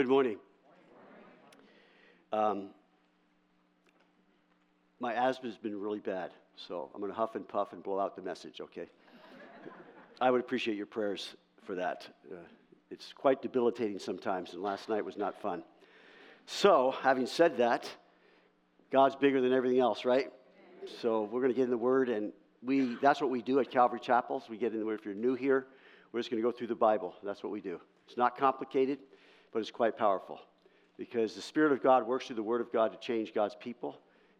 Good morning. Um, my asthma's been really bad, so I'm going to huff and puff and blow out the message, okay? I would appreciate your prayers for that. Uh, it's quite debilitating sometimes, and last night was not fun. So, having said that, God's bigger than everything else, right? So, we're going to get in the Word, and we, that's what we do at Calvary Chapels. We get in the Word. If you're new here, we're just going to go through the Bible. That's what we do. It's not complicated, but it's quite powerful because the Spirit of God works through the Word of God to change God's people.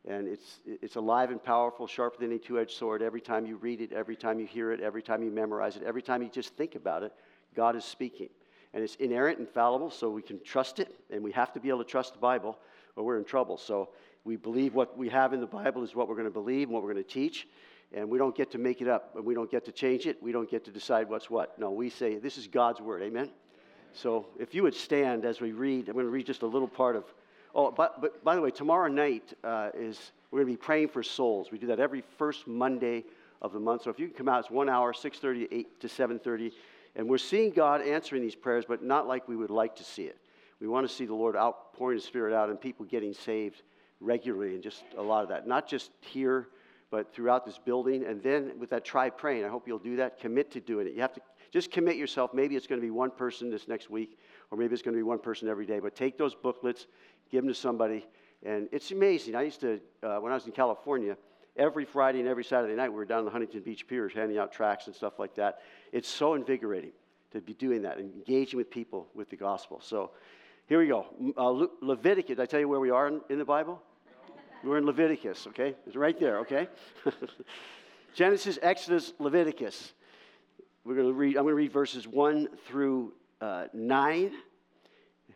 And it's, it's alive and powerful, sharper than a two edged sword. Every time you read it, every time you hear it, every time you memorize it, every time you just think about it, God is speaking. And it's inerrant, infallible, so we can trust it, and we have to be able to trust the Bible, or we're in trouble. So we believe what we have in the Bible is what we're going to believe and what we're going to teach. And we don't get to make it up, and we don't get to change it. We don't get to decide what's what. No, we say this is God's word. Amen? So if you would stand as we read, I'm going to read just a little part of. Oh, but, but by the way, tomorrow night uh, is we're going to be praying for souls. We do that every first Monday of the month. So if you can come out, it's one hour, 6:30 to 8 to 7:30, and we're seeing God answering these prayers, but not like we would like to see it. We want to see the Lord outpouring His Spirit out and people getting saved regularly, and just a lot of that. Not just here, but throughout this building. And then with that, try praying. I hope you'll do that. Commit to doing it. You have to just commit yourself. Maybe it's going to be one person this next week, or maybe it's going to be one person every day. But take those booklets, give them to somebody. And it's amazing. I used to, uh, when I was in California, every Friday and every Saturday night, we were down in the Huntington Beach Piers handing out tracts and stuff like that. It's so invigorating to be doing that and engaging with people with the gospel. So here we go. Uh, Le- Leviticus, did I tell you where we are in, in the Bible? We're in Leviticus, okay? It's right there, okay? Genesis, Exodus, Leviticus. We're going to read, I'm going to read verses 1 through uh, 9.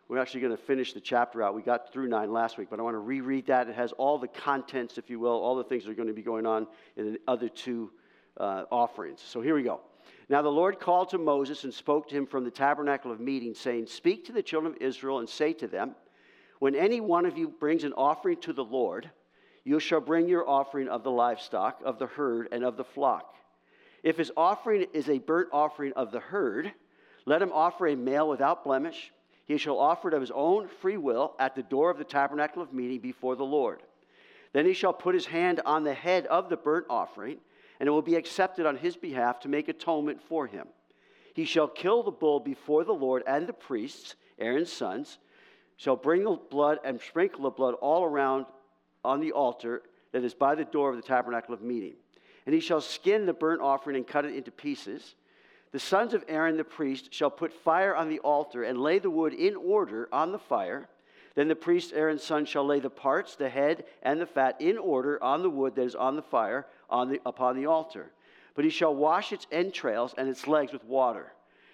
We're actually going to finish the chapter out. We got through 9 last week, but I want to reread that. It has all the contents, if you will, all the things that are going to be going on in the other two uh, offerings. So here we go. Now the Lord called to Moses and spoke to him from the tabernacle of meeting, saying, Speak to the children of Israel and say to them, when any one of you brings an offering to the Lord, you shall bring your offering of the livestock, of the herd, and of the flock. If his offering is a burnt offering of the herd, let him offer a male without blemish. He shall offer it of his own free will at the door of the tabernacle of meeting before the Lord. Then he shall put his hand on the head of the burnt offering, and it will be accepted on his behalf to make atonement for him. He shall kill the bull before the Lord and the priests, Aaron's sons, shall bring the blood and sprinkle the blood all around on the altar that is by the door of the tabernacle of meeting. And he shall skin the burnt offering and cut it into pieces. The sons of Aaron the priest shall put fire on the altar and lay the wood in order on the fire. Then the priest Aaron's son shall lay the parts, the head, and the fat in order on the wood that is on the fire on the, upon the altar. But he shall wash its entrails and its legs with water.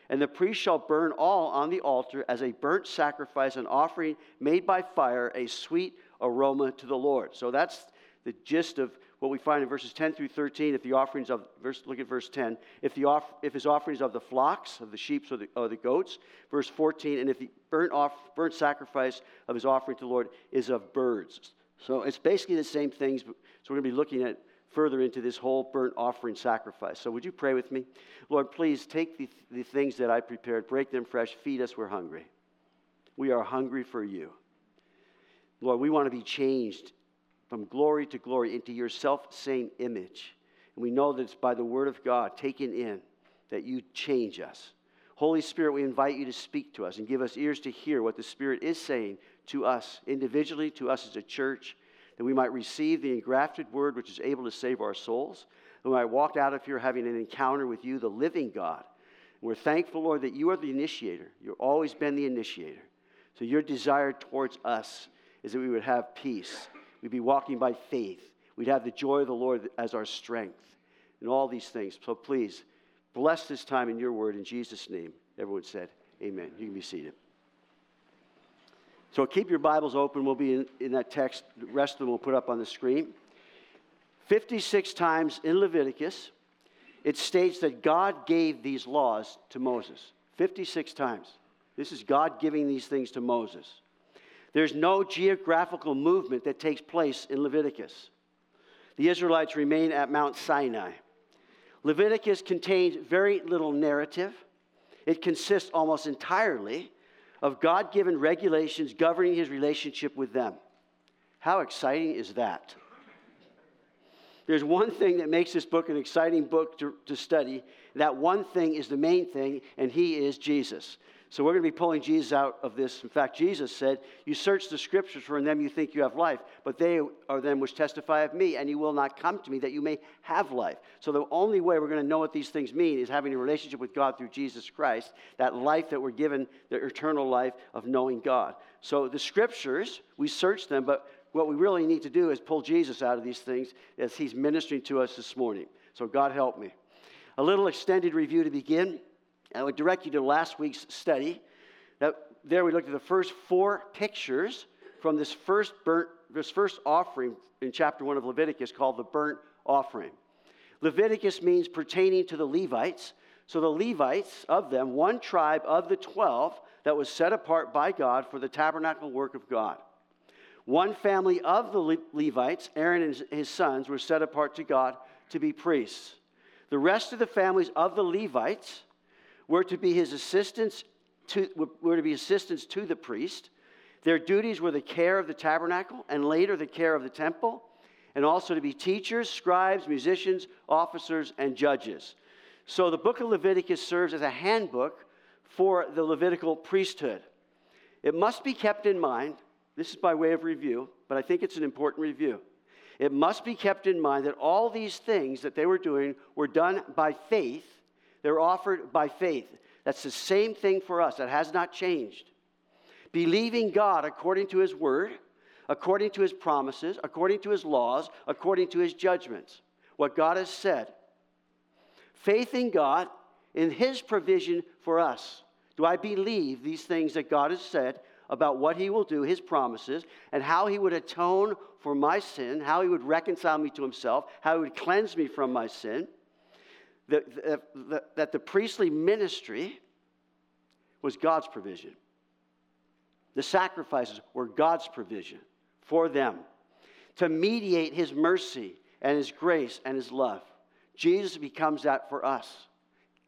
And the priest shall burn all on the altar as a burnt sacrifice, an offering made by fire, a sweet aroma to the Lord. So that's the gist of what we find in verses 10 through 13. If the offerings of, verse, look at verse 10. If, the off, if his offerings of the flocks, of the sheep or the, or the goats, verse 14. And if the burnt, off, burnt sacrifice of his offering to the Lord is of birds. So it's basically the same things. So we're going to be looking at further into this whole burnt offering sacrifice. So, would you pray with me? Lord, please take the, the things that I prepared, break them fresh, feed us. We're hungry. We are hungry for you. Lord, we want to be changed from glory to glory into your self same image. And we know that it's by the word of God taken in that you change us. Holy Spirit, we invite you to speak to us and give us ears to hear what the Spirit is saying to us individually, to us as a church, that we might receive the engrafted word which is able to save our souls, that we might walk out of here having an encounter with you, the living God. And we're thankful, Lord, that you are the initiator. You've always been the initiator. So your desire towards us is that we would have peace. We'd be walking by faith. We'd have the joy of the Lord as our strength and all these things. So please, bless this time in your word in Jesus' name. Everyone said, Amen. You can be seated. So keep your Bibles open. We'll be in, in that text. The rest of them we'll put up on the screen. 56 times in Leviticus, it states that God gave these laws to Moses. 56 times. This is God giving these things to Moses. There's no geographical movement that takes place in Leviticus. The Israelites remain at Mount Sinai. Leviticus contains very little narrative. It consists almost entirely of God given regulations governing his relationship with them. How exciting is that? There's one thing that makes this book an exciting book to, to study. That one thing is the main thing, and he is Jesus. So we're going to be pulling Jesus out of this. In fact, Jesus said, You search the scriptures, for in them you think you have life, but they are them which testify of me, and you will not come to me that you may have life. So the only way we're going to know what these things mean is having a relationship with God through Jesus Christ, that life that we're given, the eternal life of knowing God. So the scriptures, we search them, but what we really need to do is pull Jesus out of these things as he's ministering to us this morning. So God help me. A little extended review to begin. I would direct you to last week's study. Now, there we looked at the first four pictures from this first burnt, this first offering in chapter one of Leviticus called the burnt offering. Leviticus means pertaining to the Levites. So the Levites, of them, one tribe of the 12 that was set apart by God for the tabernacle work of God. One family of the Levites, Aaron and his sons, were set apart to God to be priests. The rest of the families of the Levites, were to be his assistants to, were to be assistants to the priest. Their duties were the care of the tabernacle and later the care of the temple, and also to be teachers, scribes, musicians, officers, and judges. So the book of Leviticus serves as a handbook for the Levitical priesthood. It must be kept in mind, this is by way of review, but I think it's an important review. It must be kept in mind that all these things that they were doing were done by faith they're offered by faith. That's the same thing for us. That has not changed. Believing God according to His word, according to His promises, according to His laws, according to His judgments. What God has said. Faith in God in His provision for us. Do I believe these things that God has said about what He will do, His promises, and how He would atone for my sin, how He would reconcile me to Himself, how He would cleanse me from my sin? That, the priestly ministry was God's provision. The sacrifices were God's provision for them to mediate his mercy and his grace and his love. Jesus becomes that for us.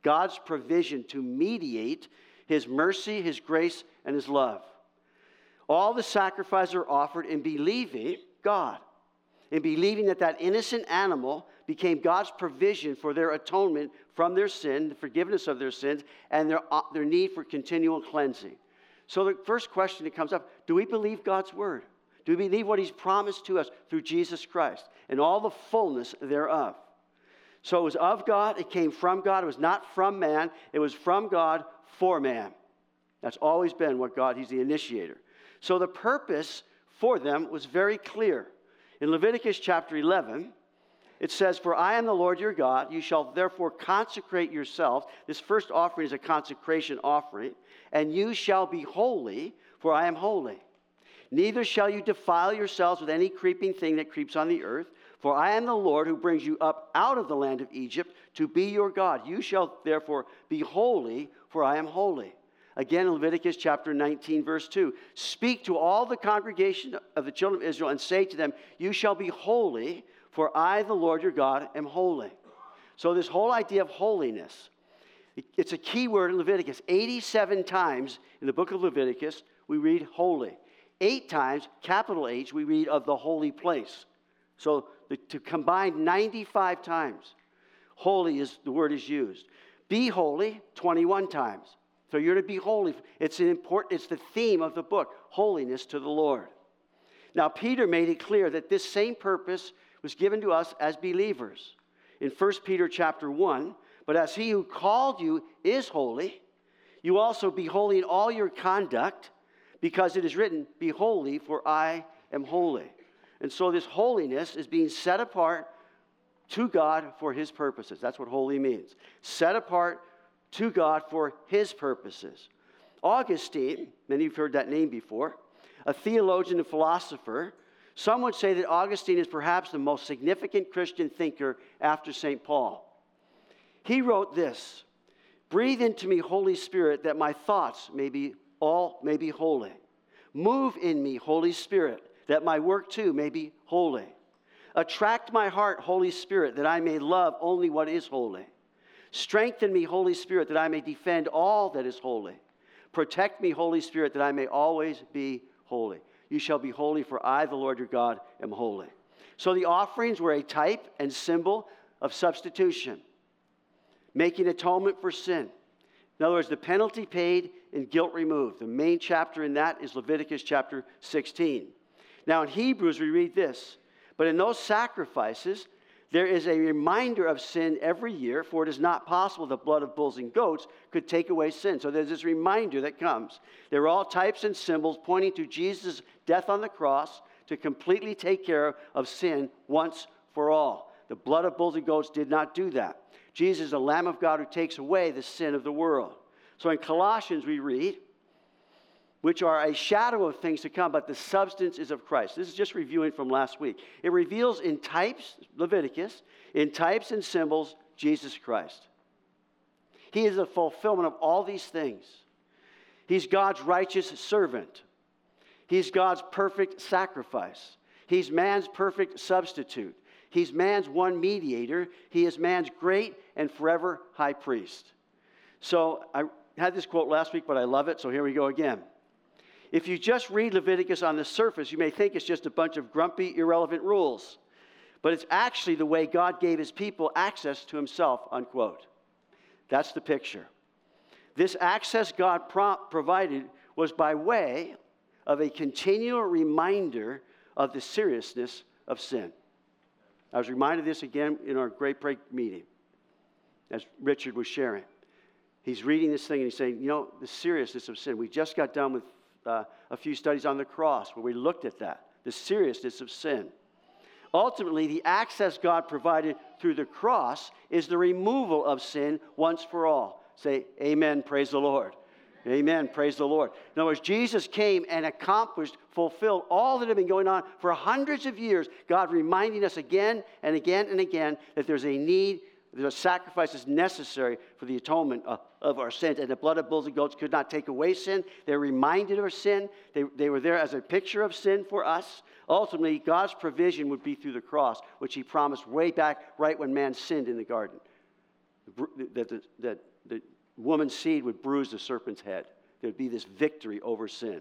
God's provision to mediate his mercy, his grace, and his love. All the sacrifices are offered in believing God, in believing that that innocent animal became God's provision for their atonement from their sin, the forgiveness of their sins, and their, uh, their need for continual cleansing. So, the first question that comes up do we believe God's word? Do we believe what He's promised to us through Jesus Christ and all the fullness thereof? So, it was of God, it came from God, it was not from man, it was from God for man. That's always been what God, He's the initiator. So, the purpose for them was very clear. In Leviticus chapter 11, it says, For I am the Lord your God. You shall therefore consecrate yourselves. This first offering is a consecration offering. And you shall be holy, for I am holy. Neither shall you defile yourselves with any creeping thing that creeps on the earth. For I am the Lord who brings you up out of the land of Egypt to be your God. You shall therefore be holy, for I am holy. Again, Leviticus chapter 19, verse 2 Speak to all the congregation of the children of Israel and say to them, You shall be holy, for I, the Lord your God, am holy. So, this whole idea of holiness, it's a key word in Leviticus. 87 times in the book of Leviticus, we read holy. Eight times, capital H, we read of the holy place. So, the, to combine 95 times, holy is the word is used. Be holy 21 times. So you're to be holy. It's an important, it's the theme of the book, holiness to the Lord. Now, Peter made it clear that this same purpose was given to us as believers. In 1 Peter chapter 1, but as he who called you is holy, you also be holy in all your conduct, because it is written, Be holy, for I am holy. And so this holiness is being set apart to God for his purposes. That's what holy means. Set apart to God for his purposes. Augustine, many of you have heard that name before, a theologian and philosopher, some would say that Augustine is perhaps the most significant Christian thinker after St. Paul. He wrote this Breathe into me, Holy Spirit, that my thoughts may be all may be holy. Move in me, Holy Spirit, that my work too may be holy. Attract my heart, Holy Spirit, that I may love only what is holy. Strengthen me, Holy Spirit, that I may defend all that is holy. Protect me, Holy Spirit, that I may always be holy. You shall be holy, for I, the Lord your God, am holy. So the offerings were a type and symbol of substitution, making atonement for sin. In other words, the penalty paid and guilt removed. The main chapter in that is Leviticus chapter 16. Now, in Hebrews, we read this But in those sacrifices, there is a reminder of sin every year, for it is not possible the blood of bulls and goats could take away sin. So there's this reminder that comes. They're all types and symbols pointing to Jesus' death on the cross to completely take care of sin once for all. The blood of bulls and goats did not do that. Jesus is the Lamb of God who takes away the sin of the world. So in Colossians, we read, which are a shadow of things to come, but the substance is of Christ. This is just reviewing from last week. It reveals in types, Leviticus, in types and symbols, Jesus Christ. He is the fulfillment of all these things. He's God's righteous servant. He's God's perfect sacrifice. He's man's perfect substitute. He's man's one mediator. He is man's great and forever high priest. So I had this quote last week, but I love it, so here we go again. If you just read Leviticus on the surface, you may think it's just a bunch of grumpy, irrelevant rules. But it's actually the way God gave his people access to himself, unquote. That's the picture. This access God pro- provided was by way of a continual reminder of the seriousness of sin. I was reminded of this again in our Great Break meeting as Richard was sharing. He's reading this thing and he's saying, You know, the seriousness of sin. We just got done with uh, a few studies on the cross where we looked at that, the seriousness of sin. Ultimately, the access God provided through the cross is the removal of sin once for all. Say, Amen, praise the Lord. Amen, praise the Lord. In other words, Jesus came and accomplished, fulfilled all that had been going on for hundreds of years. God reminding us again and again and again that there's a need the sacrifice is necessary for the atonement of, of, our sins. And the blood of bulls and goats could not take away sin. They're reminded of sin. They, they were there as a picture of sin for us. Ultimately, God's provision would be through the cross, which He promised way back right when man sinned in the garden. That the, that the woman's seed would bruise the serpent's head. There would be this victory over sin.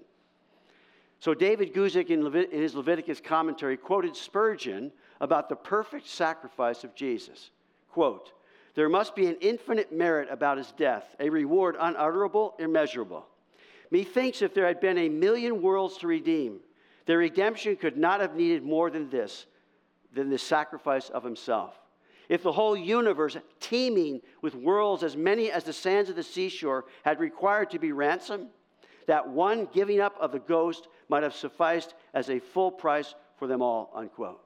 So, David Guzik, in, Levit- in his Leviticus commentary, quoted Spurgeon about the perfect sacrifice of Jesus. Quote, there must be an infinite merit about his death, a reward unutterable, immeasurable. Methinks if there had been a million worlds to redeem, their redemption could not have needed more than this, than the sacrifice of himself. If the whole universe, teeming with worlds as many as the sands of the seashore, had required to be ransomed, that one giving up of the ghost might have sufficed as a full price for them all, unquote.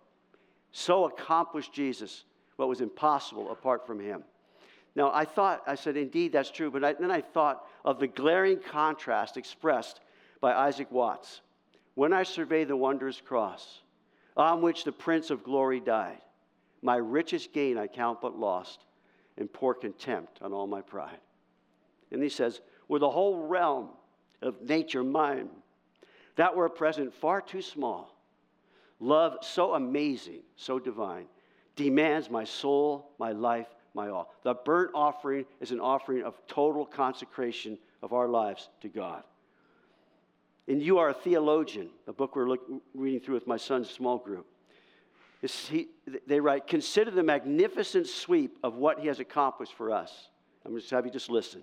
So accomplished Jesus what was impossible apart from him. Now, I thought, I said, indeed, that's true, but I, then I thought of the glaring contrast expressed by Isaac Watts. When I survey the wondrous cross on which the Prince of Glory died, my richest gain I count but lost and pour contempt on all my pride. And he says, Were the whole realm of nature mine, that were a present far too small, love so amazing, so divine, demands my soul, my life, my all. The burnt offering is an offering of total consecration of our lives to God. And you are a theologian, a book we're look, reading through with my son's small group. He, they write, Consider the magnificent sweep of what he has accomplished for us. I'm going to have you just listen.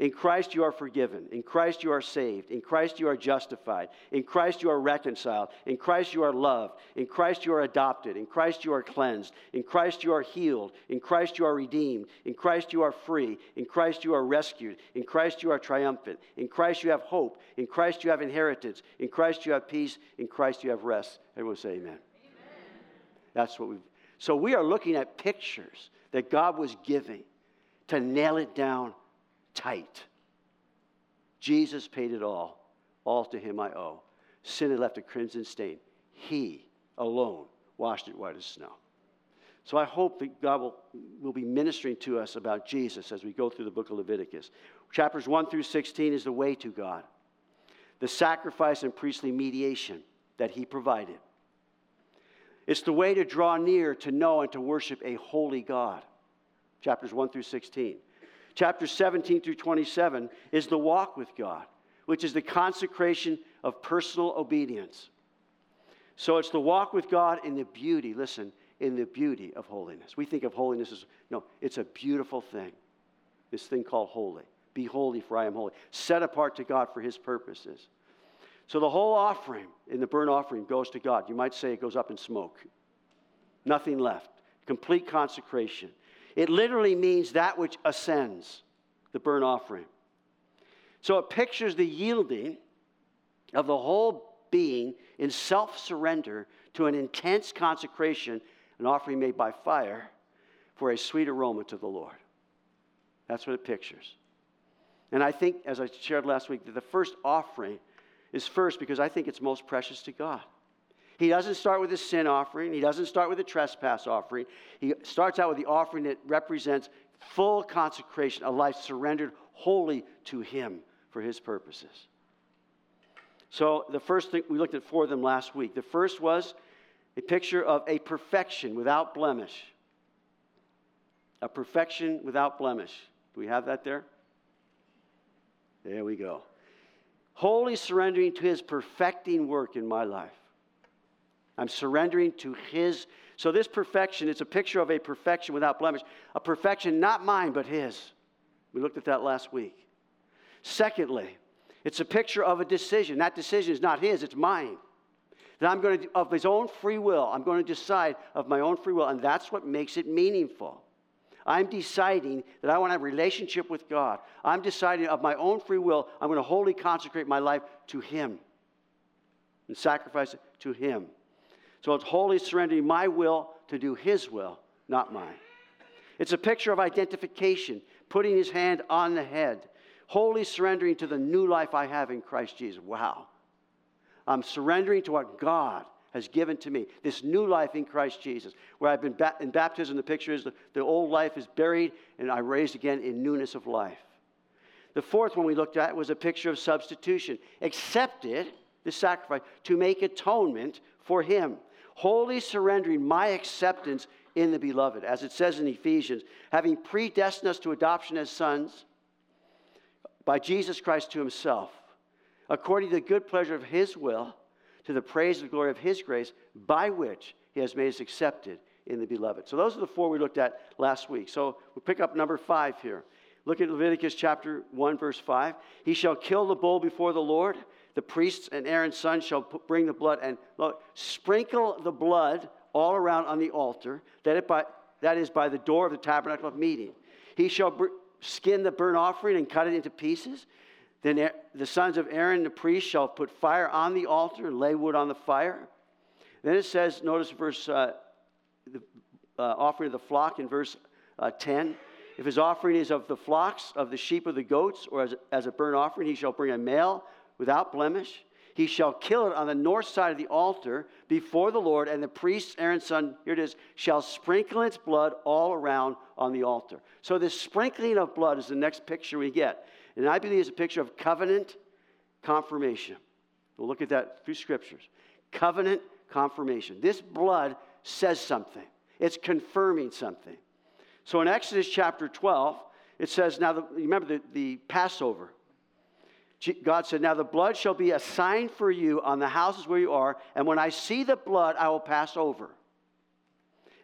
In Christ you are forgiven. In Christ you are saved. In Christ you are justified. In Christ you are reconciled. In Christ you are loved. In Christ you are adopted. In Christ you are cleansed. In Christ you are healed. In Christ you are redeemed. In Christ you are free. In Christ you are rescued. In Christ you are triumphant. In Christ you have hope. In Christ you have inheritance. In Christ you have peace. In Christ you have rest. Everyone say amen. amen. That's what we've. So we are looking at pictures that God was giving to nail it down tight. Jesus paid it all. All to him I owe. Sin had left a crimson stain. He alone washed it white as snow. So I hope that God will, will be ministering to us about Jesus as we go through the book of Leviticus. Chapters 1 through 16 is the way to God, the sacrifice and priestly mediation that he provided. It's the way to draw near, to know, and to worship a holy God. Chapters 1 through 16. Chapter 17 through 27 is the walk with God. which is the consecration of personal obedience. So it's the walk with God in the beauty, listen, in the beauty of holiness. We think of holiness as, no, it's a beautiful thing. This thing called holy. Be holy, for I am holy. Set apart to God for his purposes. So the whole offering in the burnt offering goes to God. You might say it goes up in smoke. Nothing left. Complete consecration. It literally means that which ascends, the burnt offering. So it pictures the yielding of the whole being in self surrender to an intense consecration, an offering made by fire for a sweet aroma to the Lord. That's what it pictures. And I think, as I shared last week, that the first offering is first because I think it's most precious to God. He doesn't start with a sin offering, he doesn't start with a trespass offering. He starts out with the offering that represents full consecration, a life surrendered wholly to Him for His purposes. So, the first thing, we looked at four of them last week. The first was a picture of a perfection without blemish. A perfection without blemish. Do we have that there? There we go. Wholly surrendering to his perfecting work in my life. I'm surrendering to his. So, this perfection, it's a picture of a perfection without blemish. A perfection not mine, but his. We looked at that last week. Secondly, it's a picture of a decision. That decision is not his, it's mine. That I'm going to, of his own free will, I'm going to decide of my own free will, and that's what makes it meaningful. I'm deciding that I want to have a relationship with God. I'm deciding of my own free will, I'm going to wholly consecrate my life to Him and sacrifice it to Him. So it's wholly surrendering my will to do His will, not mine. It's a picture of identification, putting His hand on the head, wholly surrendering to the new life I have in Christ Jesus. Wow. I'm surrendering to what God has given to me this new life in Christ Jesus, where I've been ba- in baptism. The picture is the, the old life is buried and I raised again in newness of life. The fourth one we looked at was a picture of substitution. Accepted the sacrifice to make atonement for him, wholly surrendering my acceptance in the beloved. As it says in Ephesians, having predestined us to adoption as sons by Jesus Christ to himself, according to the good pleasure of his will to the praise and glory of his grace, by which he has made us accepted in the beloved. So those are the four we looked at last week. So we'll pick up number five here. Look at Leviticus chapter 1, verse 5. He shall kill the bull before the Lord. The priests and Aaron's son shall bring the blood and look, sprinkle the blood all around on the altar, that, it by, that is by the door of the tabernacle of meeting. He shall br- skin the burnt offering and cut it into pieces. Then the sons of Aaron, the priest, shall put fire on the altar and lay wood on the fire. Then it says, notice verse, uh, the uh, offering of the flock in verse uh, 10. If his offering is of the flocks, of the sheep, or the goats, or as, as a burnt offering, he shall bring a male without blemish. He shall kill it on the north side of the altar before the Lord, and the priest, Aaron's son, here it is, shall sprinkle its blood all around on the altar. So, this sprinkling of blood is the next picture we get. And I believe it's a picture of covenant confirmation. We'll look at that through scriptures. Covenant confirmation. This blood says something, it's confirming something. So in Exodus chapter 12, it says, now, the, remember the, the Passover. God said, Now the blood shall be a sign for you on the houses where you are, and when I see the blood, I will pass over.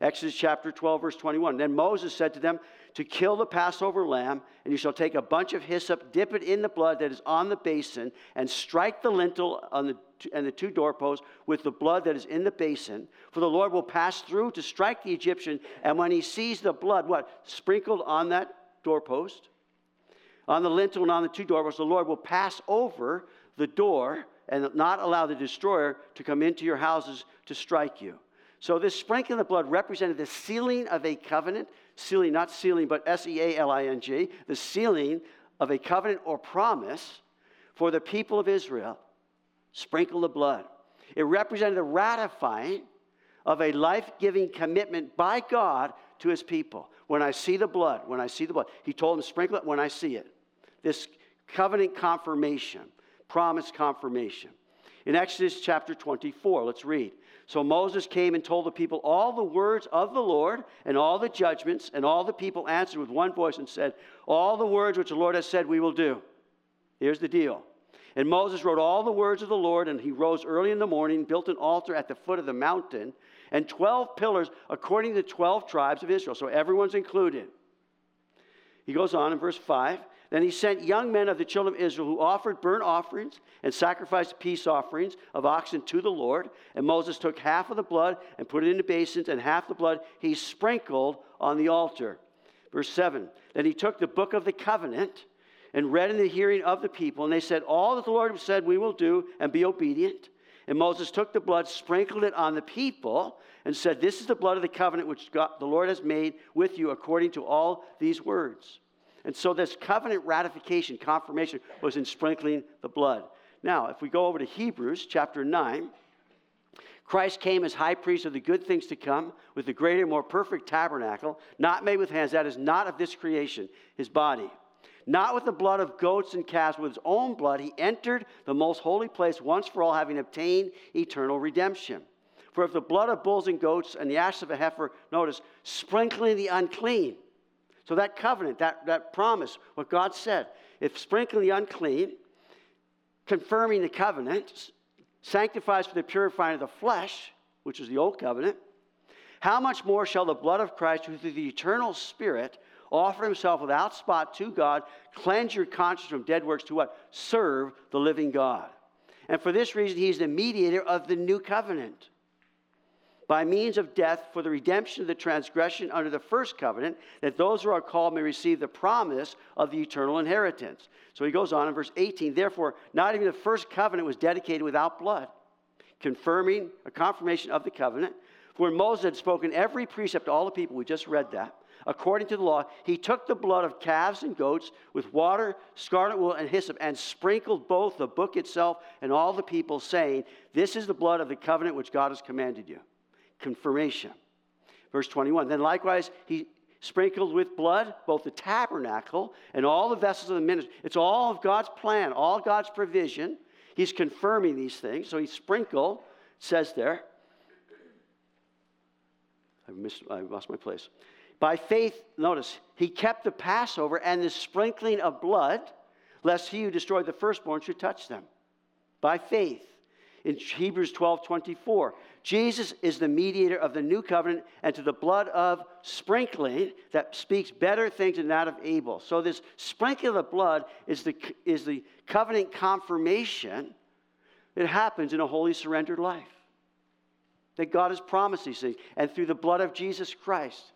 Exodus chapter 12, verse 21. Then Moses said to them, To kill the Passover lamb, and you shall take a bunch of hyssop, dip it in the blood that is on the basin, and strike the lintel on the, and the two doorposts with the blood that is in the basin. For the Lord will pass through to strike the Egyptian, and when he sees the blood, what? Sprinkled on that doorpost, on the lintel and on the two doorposts, the Lord will pass over the door and not allow the destroyer to come into your houses to strike you. So this sprinkling of blood represented the sealing of a covenant, sealing, not ceiling, but S E A L I N G, the sealing of a covenant or promise for the people of Israel. Sprinkle the blood. It represented the ratifying of a life giving commitment by God to his people. When I see the blood, when I see the blood, he told them, sprinkle it when I see it. This covenant confirmation, promise confirmation. In Exodus chapter 24, let's read. So Moses came and told the people all the words of the Lord and all the judgments, and all the people answered with one voice and said, All the words which the Lord has said we will do. Here's the deal. And Moses wrote all the words of the Lord, and he rose early in the morning, built an altar at the foot of the mountain, and 12 pillars according to the 12 tribes of Israel. So everyone's included. He goes on in verse 5 Then he sent young men of the children of Israel who offered burnt offerings and sacrificed peace offerings of oxen to the Lord. And Moses took half of the blood and put it into basins, and half the blood he sprinkled on the altar. Verse 7 Then he took the book of the covenant and read in the hearing of the people, and they said, All that the Lord said we will do, and be obedient. And Moses took the blood, sprinkled it on the people, and said, This is the blood of the covenant which God, the Lord has made with you according to all these words. And so this covenant ratification, confirmation, was in sprinkling the blood. Now, if we go over to Hebrews chapter 9, Christ came as high priest of the good things to come with the greater, more perfect tabernacle, not made with hands, that is not of this creation, his body. Not with the blood of goats and calves, with his own blood, he entered the most holy place once for all, having obtained eternal redemption. For if the blood of bulls and goats and the ashes of a heifer, notice, sprinkling the unclean. So that covenant, that, that promise, what God said, if sprinkling the unclean, confirming the covenant, sanctifies for the purifying of the flesh, which is the old covenant, how much more shall the blood of Christ, who through the eternal Spirit offer himself without spot to God, cleanse your conscience from dead works to what? Serve the living God. And for this reason, he is the mediator of the new covenant. By means of death for the redemption of the transgression under the first covenant, that those who are called may receive the promise of the eternal inheritance. So he goes on in verse 18, therefore, not even the first covenant was dedicated without blood, confirming a confirmation of the covenant. For when Moses had spoken every precept to all the people, we just read that according to the law, he took the blood of calves and goats with water, scarlet wool, and hyssop, and sprinkled both the book itself and all the people, saying, This is the blood of the covenant which God has commanded you. Confirmation. Verse 21 Then likewise, he sprinkled with blood both the tabernacle and all the vessels of the ministry. It's all of God's plan, all God's provision. He's confirming these things. So he sprinkled, says there. I, missed, I lost my place. By faith, notice, he kept the Passover and the sprinkling of blood, lest he who destroyed the firstborn should touch them. By faith. In Hebrews 12 24, Jesus is the mediator of the new covenant and to the blood of sprinkling that speaks better things than that of Abel. So, this sprinkling of the blood is the, is the covenant confirmation that happens in a holy surrendered life. That God has promised these things. And through the blood of Jesus Christ,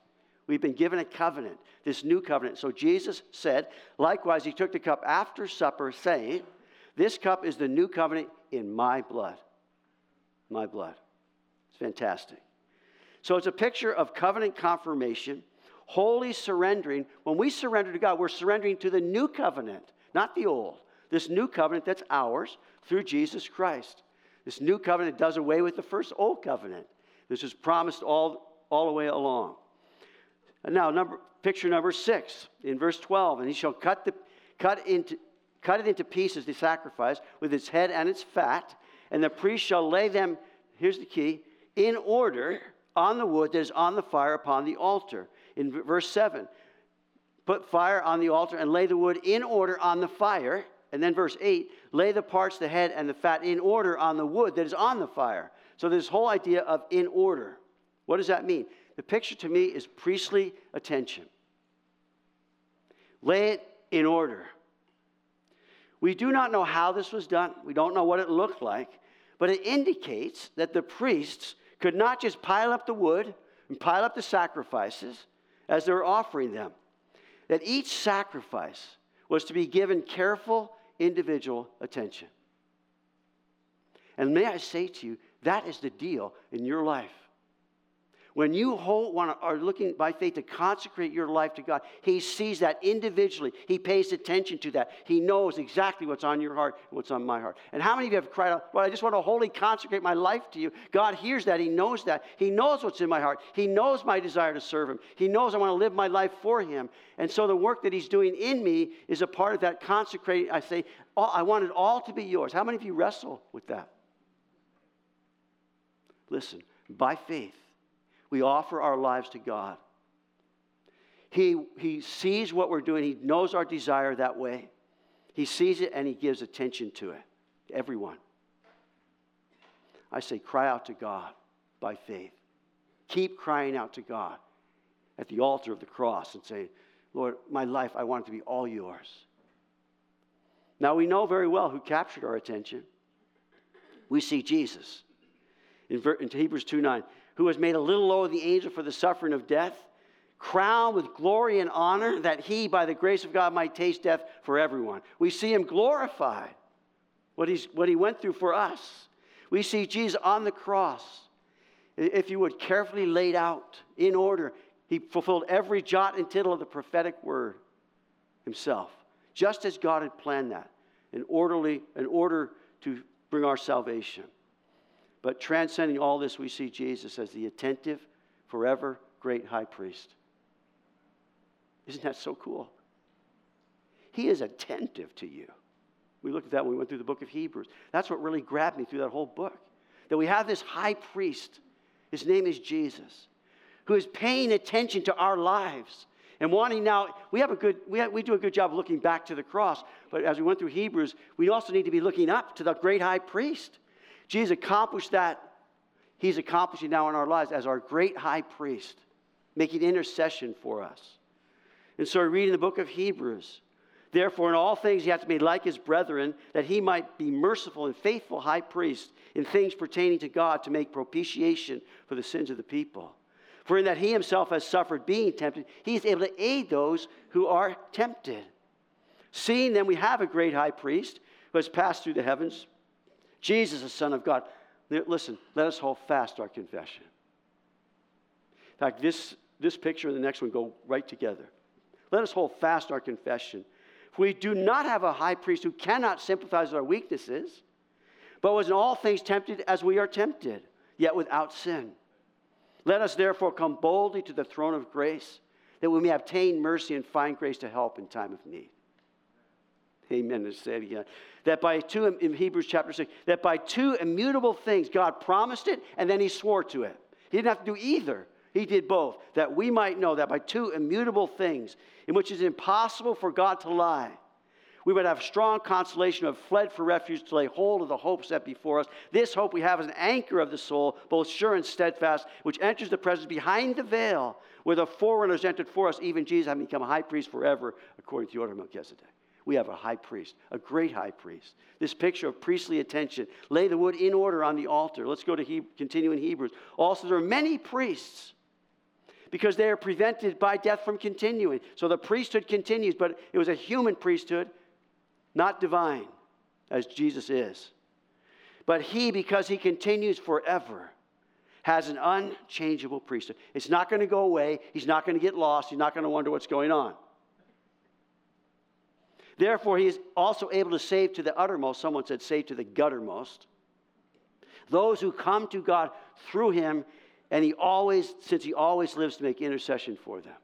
We've been given a covenant, this new covenant. So Jesus said, likewise, he took the cup after supper, saying, This cup is the new covenant in my blood. My blood. It's fantastic. So it's a picture of covenant confirmation, holy surrendering. When we surrender to God, we're surrendering to the new covenant, not the old. This new covenant that's ours through Jesus Christ. This new covenant does away with the first old covenant. This is promised all, all the way along. And now, number, picture number six in verse 12. And he shall cut, the, cut, into, cut it into pieces, the sacrifice, with its head and its fat. And the priest shall lay them, here's the key, in order on the wood that is on the fire upon the altar. In verse 7, put fire on the altar and lay the wood in order on the fire. And then verse 8, lay the parts, the head and the fat in order on the wood that is on the fire. So this whole idea of in order. What does that mean? The picture to me is priestly attention. Lay it in order. We do not know how this was done, we don't know what it looked like, but it indicates that the priests could not just pile up the wood and pile up the sacrifices as they were offering them, that each sacrifice was to be given careful individual attention. And may I say to you, that is the deal in your life. When you hold, want, are looking by faith to consecrate your life to God, He sees that individually. He pays attention to that. He knows exactly what's on your heart and what's on my heart. And how many of you have cried out, Well, I just want to wholly consecrate my life to you? God hears that. He knows that. He knows what's in my heart. He knows my desire to serve Him. He knows I want to live my life for Him. And so the work that He's doing in me is a part of that consecrating. I say, I want it all to be yours. How many of you wrestle with that? Listen, by faith we offer our lives to God. He, he sees what we're doing, He knows our desire that way. He sees it and He gives attention to it. everyone. I say, cry out to God by faith. Keep crying out to God at the altar of the cross and say, Lord, my life, I want it to be all yours. Now, we know very well who captured our attention. We see Jesus in, Hebrews 2 9, who was made a little lower than the angel for the suffering of death, crowned with glory and honor, that he, by the grace of God, might taste death for everyone. We see him glorified, what, he's, what he went through for us. We see Jesus on the cross, if you would, carefully laid out in order. He fulfilled every jot and tittle of the prophetic word himself, just as God had planned that, in orderly, in order to bring our salvation. But transcending all this, we see Jesus as the attentive, forever great high priest. Isn't that so cool? He is attentive to you. We looked at that when we went through the book of Hebrews. That's what really grabbed me through that whole book. That we have this high priest, his name is Jesus, who is paying attention to our lives and wanting now, we have a good, we, have, we do a good job of looking back to the cross, but as we went through Hebrews, we also need to be looking up to the great high priest. Jesus accomplished that. He's accomplishing now in our lives as our great high priest, making intercession for us. And so we read in the book of Hebrews, Therefore, in all things, he has to be like his brethren, that he might be merciful and faithful high priest in things pertaining to God to make propitiation for the sins of the people. For in that he himself has suffered being tempted, he is able to aid those who are tempted. Seeing then we have a great high priest who has passed through the heavens, Jesus, the Son of God. Listen, let us hold fast our confession. In fact, this, this picture and the next one go right together. Let us hold fast our confession. For we do not have a high priest who cannot sympathize with our weaknesses, but was in all things tempted as we are tempted, yet without sin. Let us therefore come boldly to the throne of grace, that we may obtain mercy and find grace to help in time of need. Amen. Let's say it again. That by two, in Hebrews chapter 6, that by two immutable things, God promised it and then he swore to it. He didn't have to do either. He did both, that we might know that by two immutable things, in which it is impossible for God to lie, we would have strong consolation of fled for refuge to lay hold of the hope set before us. This hope we have is an anchor of the soul, both sure and steadfast, which enters the presence behind the veil, where the forerunners entered for us, even Jesus having become a high priest forever, according to the order of Melchizedek. We have a high priest, a great high priest. This picture of priestly attention. Lay the wood in order on the altar. Let's go to he- continue in Hebrews. Also, there are many priests because they are prevented by death from continuing. So the priesthood continues, but it was a human priesthood not divine as Jesus is. But he, because he continues forever, has an unchangeable priesthood. It's not going to go away. He's not going to get lost. He's not going to wonder what's going on. Therefore, he is also able to save to the uttermost. Someone said, save to the guttermost. Those who come to God through him, and he always, since he always lives to make intercession for them,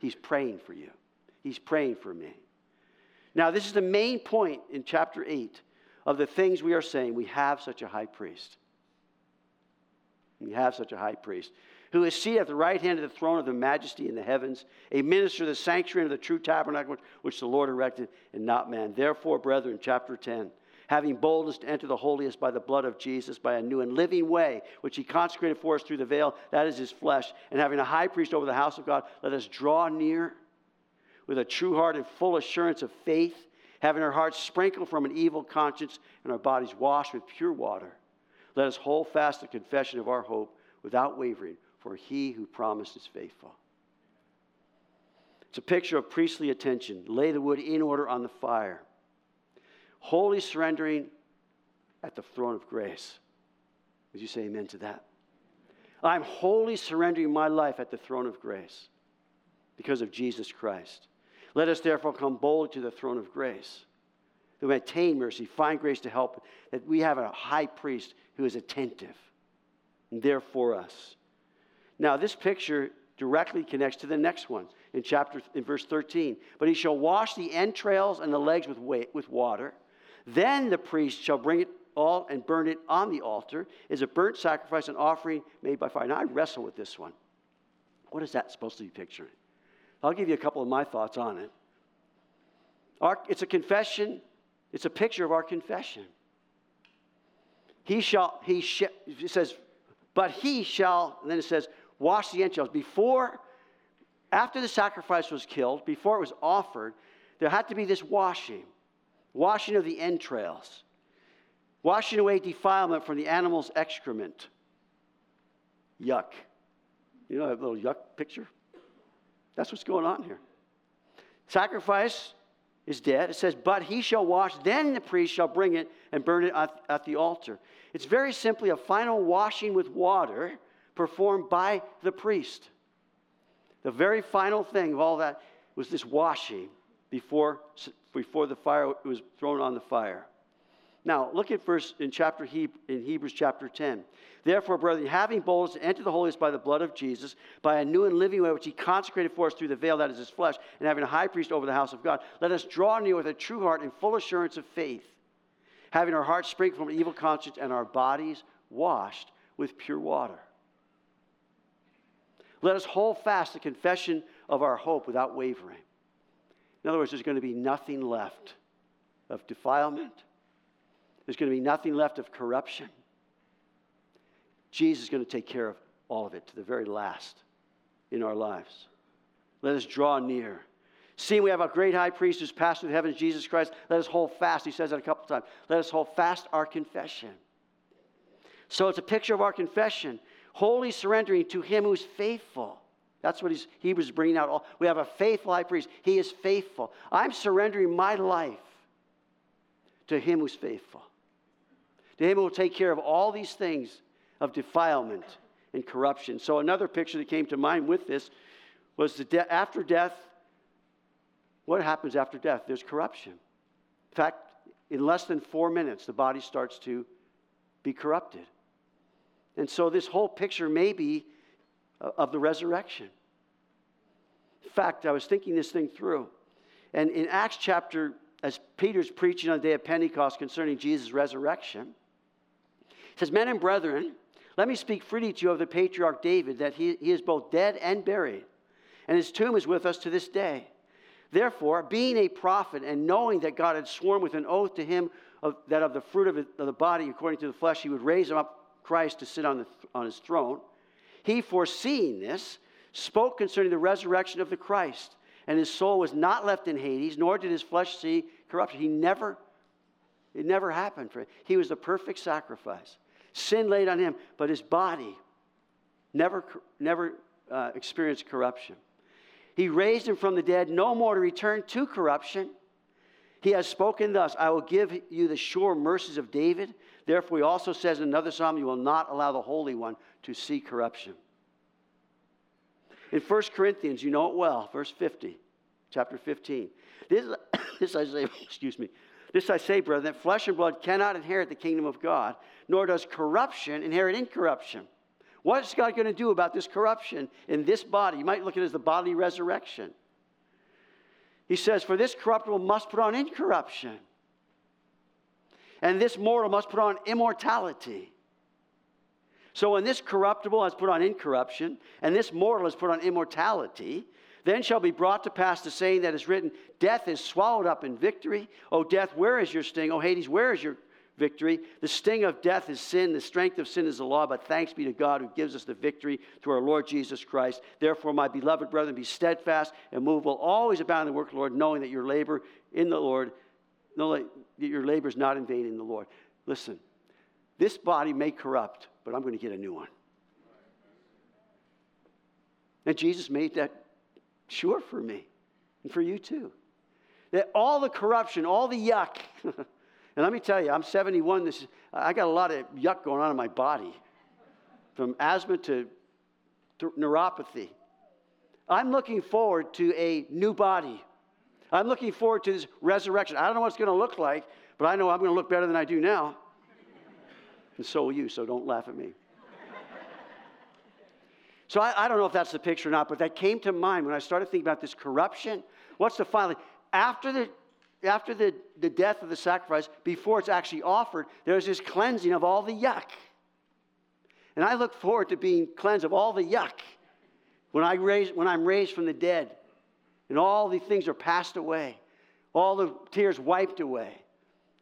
he's praying for you. He's praying for me. Now, this is the main point in chapter 8 of the things we are saying. We have such a high priest. We have such a high priest who is seated at the right hand of the throne of the majesty in the heavens, a minister of the sanctuary and of the true tabernacle which the Lord erected and not man. Therefore, brethren, chapter 10, having boldness to enter the holiest by the blood of Jesus, by a new and living way, which he consecrated for us through the veil, that is his flesh, and having a high priest over the house of God, let us draw near with a true heart and full assurance of faith, having our hearts sprinkled from an evil conscience and our bodies washed with pure water. Let us hold fast the confession of our hope without wavering, for he who promised is faithful. It's a picture of priestly attention. Lay the wood in order on the fire. Wholly surrendering at the throne of grace. Would you say amen to that? I'm wholly surrendering my life at the throne of grace because of Jesus Christ. Let us therefore come boldly to the throne of grace, that we attain mercy, find grace to help, that we have a high priest who is attentive and there for us. Now, this picture directly connects to the next one in chapter in verse 13. But he shall wash the entrails and the legs with, with water. Then the priest shall bring it all and burn it on the altar is a burnt sacrifice and offering made by fire. Now I wrestle with this one. What is that supposed to be picturing? I'll give you a couple of my thoughts on it. Our, it's a confession, it's a picture of our confession. he shall, he it says, but he shall, and then it says, wash the entrails. Before, after the sacrifice was killed, before it was offered, there had to be this washing, washing of the entrails, washing away defilement from the animal's excrement. Yuck. You know that little yuck picture? That's what's going on here. Sacrifice is dead. It says, but he shall wash, then the priest shall bring it and burn it at, the altar. It's very simply a final washing with water performed by the priest. The very final thing of all that was this washing before, before the fire was thrown on the fire. Now, look at verse in chapter he, in Hebrews chapter 10. Therefore, brethren, having boldness to enter the holiest by the blood of Jesus, by a new and living way which he consecrated for us through the veil that is his flesh, and having a high priest over the house of God, let us draw near with a true heart and full assurance of faith, having our hearts sprinkled from an evil conscience and our bodies washed with pure water. Let us hold fast the confession of our hope without wavering. In other words, there's going to be nothing left of defilement there's going to be nothing left of corruption. Jesus is going to take care of all of it to the very last in our lives. Let us draw near. Seeing we have a great high priest who's passed through the heavens, Jesus Christ, let us hold fast. He says that a couple times. Let us hold fast our confession. So it's a picture of our confession, wholly surrendering to Him who's faithful. That's what he's, Hebrews bringing out. We have a faithful high priest. He is faithful. I'm surrendering my life to Him who's faithful. To him who will take care of all these things of defilement and corruption. So, another picture that came to mind with this was the de- after death, what happens after death? There's corruption. In fact, in less than four minutes, the body starts to be corrupted. And so, this whole picture may be uh, of the resurrection. In fact, I was thinking this thing through. And in Acts chapter, as Peter's preaching on the day of Pentecost concerning Jesus' resurrection, he says, Men and brethren, let me speak freely to you of the patriarch David, that he, he is both dead and buried, and his tomb is with us to this day. Therefore, being a prophet and knowing that God had sworn with an oath to him of, that of the fruit of, of, the body, according to the flesh, he would raise him up Christ to sit on, the, on his throne, he, foreseeing this, spoke concerning the resurrection of the Christ. And his soul was not left in Hades, nor did his flesh see corruption. He never, it never happened for him. He was the perfect sacrifice. Sin laid on him, but his body never, never uh, experienced corruption. He raised him from the dead, no more to return to corruption. He has spoken thus I will give you the sure mercies of David. Therefore, he also says in another psalm, You will not allow the Holy One to see corruption. In 1 Corinthians, you know it well, verse 50, chapter 15. This, this I say, excuse me, this I say, brethren, that flesh and blood cannot inherit the kingdom of God, nor does corruption inherit incorruption. What is God going to do about this corruption in this body? You might look at it as the bodily resurrection. He says, For this corruptible must put on incorruption, and this mortal must put on immortality. So when this corruptible has put on incorruption, and this mortal has put on immortality, then shall be brought to pass the saying that is written Death is swallowed up in victory. O death, where is your sting? O Hades, where is your victory? The sting of death is sin. The strength of sin is the law. But thanks be to God who gives us the victory through our Lord Jesus Christ. Therefore, my beloved brethren, be steadfast and movable, always abound in the work of the Lord, knowing that your labor in the Lord, that your labor is not in vain in the Lord. Listen, this body may corrupt, but I'm going to get a new one. And Jesus made that sure for me and for you too. That all the corruption, all the yuck, and let me tell you, I'm 71. This, I got a lot of yuck going on in my body, from asthma to, to neuropathy. I'm looking forward to a new body. I'm looking forward to this resurrection. I don't know what it's going to look like, but I know I'm going to look better than I do now. And so will you, so don't laugh at me. So I, I, don't know if that's the picture or not, but that came to mind when I started thinking about this corruption. What's the final? After the after the, the death of the sacrifice, before it's actually offered, there's this cleansing of all the yuck. And I look forward to being cleansed of all the yuck when, I raise, when I'm raised from the dead and all the things are passed away, all the tears wiped away,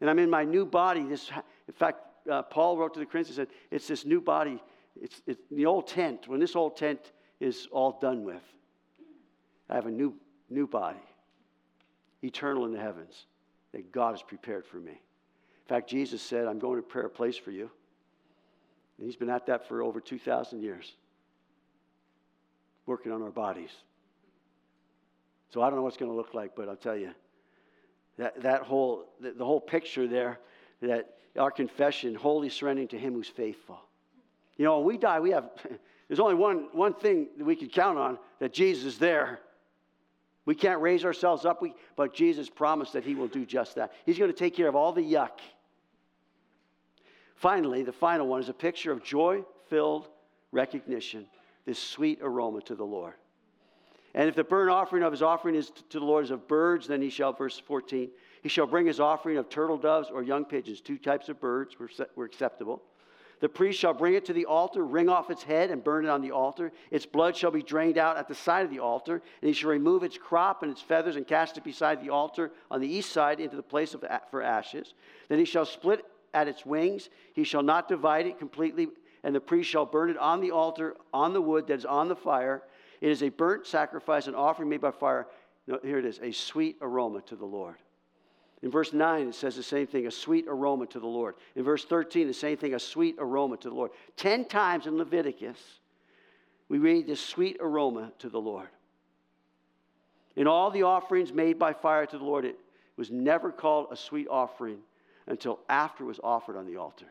and I'm in my new body. This, in fact, uh, Paul wrote to the Corinthians, said, It's this new body, it's, it's the old tent. When this old tent is all done with, I have a new, new body, eternal in the heavens, that God has prepared for me. In fact, Jesus said, I'm going to prepare a place for you. And he's been at that for over 2,000 years, working on our bodies. So I don't know what's going to look like, but I'll tell you, that, that whole, the, the whole picture there, that our confession, wholly surrendering to Him who's faithful. You know, when we die, we have, there's only one, one thing that we can count on that Jesus is there. We can't raise ourselves up, we, but Jesus promised that He will do just that. He's going to take care of all the yuck. Finally, the final one is a picture of joy filled recognition, this sweet aroma to the Lord. And if the burnt offering of his offering is to the Lord is of birds, then he shall, verse 14, he shall bring his offering of turtle doves or young pigeons. Two types of birds were, were acceptable. The priest shall bring it to the altar, wring off its head, and burn it on the altar. Its blood shall be drained out at the side of the altar, and he shall remove its crop and its feathers and cast it beside the altar on the east side into the place of, for ashes. Then he shall split at its wings. He shall not divide it completely, and the priest shall burn it on the altar on the wood that is on the fire. It is a burnt sacrifice, an offering made by fire. No, here it is, a sweet aroma to the Lord. In verse 9, it says the same thing, a sweet aroma to the Lord. In verse 13, the same thing, a sweet aroma to the Lord. Ten times in Leviticus, we read this sweet aroma to the Lord. In all the offerings made by fire to the Lord, it was never called a sweet offering until after it was offered on the altar.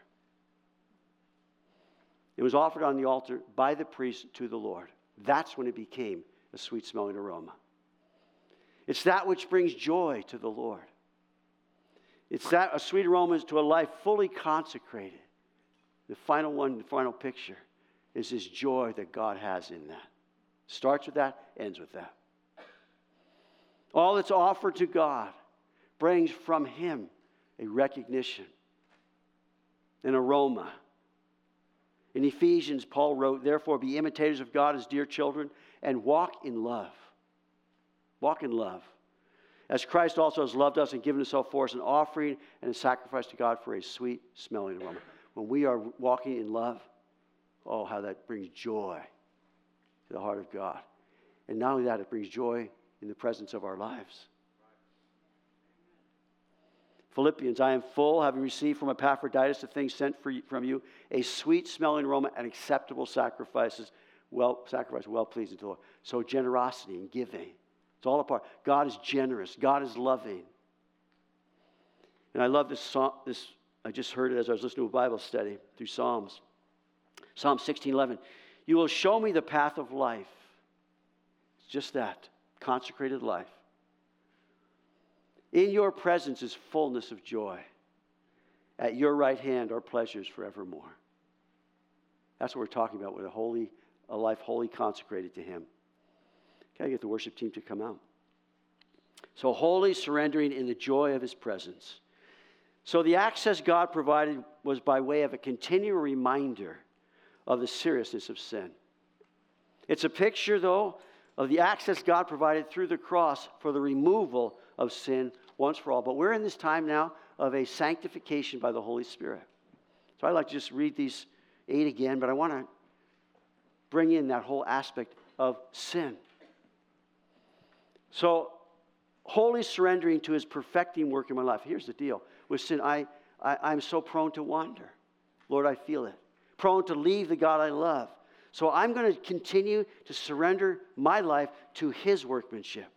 It was offered on the altar by the priest to the Lord. That's when it became a sweet smelling aroma. It's that which brings joy to the Lord. It's that a sweet aroma to a life fully consecrated. The final one, the final picture, is this joy that God has in that. Starts with that, ends with that. All that's offered to God brings from Him a recognition, an aroma. In Ephesians, Paul wrote, Therefore, be imitators of God as dear children and walk in love. Walk in love. As Christ also has loved us and given himself for us an offering and a sacrifice to God for a sweet smelling aroma. When we are walking in love, oh, how that brings joy to the heart of God. And not only that, it brings joy in the presence of our lives. Philippians, I am full, having received from Epaphroditus the things sent you, from you, a sweet smelling aroma and acceptable sacrifices, well, sacrifice well pleasing to the Lord. So generosity and giving. It's all a part. God is generous. God is loving. And I love this song. This I just heard it as I was listening to a Bible study through Psalms. Psalm 16:11. You will show me the path of life. It's just that consecrated life. In your presence is fullness of joy. At your right hand are pleasures forevermore. That's what we're talking about with a holy, a life wholly consecrated to Him. Can I get the worship team to come out? So, wholly surrendering in the joy of His presence. So, the access God provided was by way of a continual reminder of the seriousness of sin. It's a picture, though, of the access God provided through the cross for the removal of sin once for all. But we're in this time now of a sanctification by the Holy Spirit. So I'd like to just read these eight again, but I want to bring in that whole aspect of sin. So, wholly surrendering to his perfecting work in my life. Here's the deal with sin, I, I, I'm so prone to wander. Lord, I feel it. Prone to leave the God I love. So I'm going to continue to surrender my life to his workmanship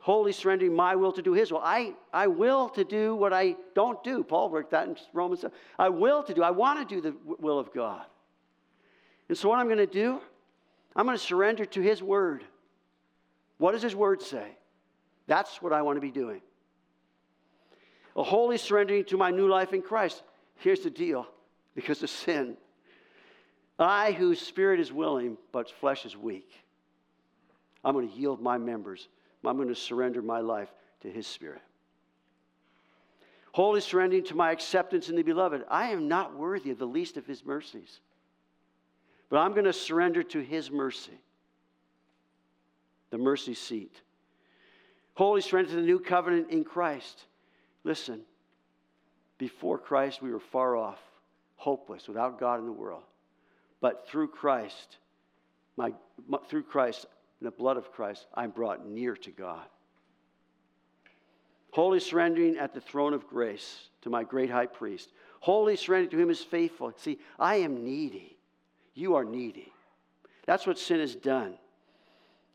wholly surrendering my will to do his will. I, I will to do what I don't do. Paul worked that in Romans. I will to do. I want to do the will of God. And so what I'm going to do, I'm going to surrender to his word. What does his word say? That's what I want to be doing. A wholly surrendering to my new life in Christ. Here's the deal because of sin. I, whose spirit is willing, but flesh is weak, I'm going to yield my members I'm going to surrender my life to His Spirit. Wholly surrendering to my acceptance in the beloved. I am not worthy of the least of His mercies, but I'm going to surrender to His mercy, the mercy seat. Wholly surrender to the new covenant in Christ. Listen, Before Christ, we were far off, hopeless, without God in the world. But through Christ, my, through Christ, in the blood of Christ, I'm brought near to God. Wholly surrendering at the throne of grace to my great high priest. Wholly surrendering to him is faithful. See, I am needy. You are needy. That's what sin has done.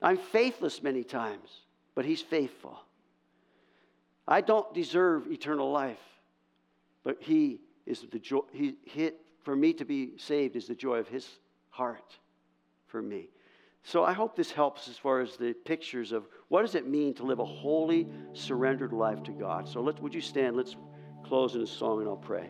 I'm faithless many times, but he's faithful. I don't deserve eternal life, but he is the joy. He, he, for me to be saved is the joy of his heart for me. So I hope this helps as far as the pictures of what does it mean to live a holy, surrendered life to God. So let would you stand? Let's close in a song and I'll pray.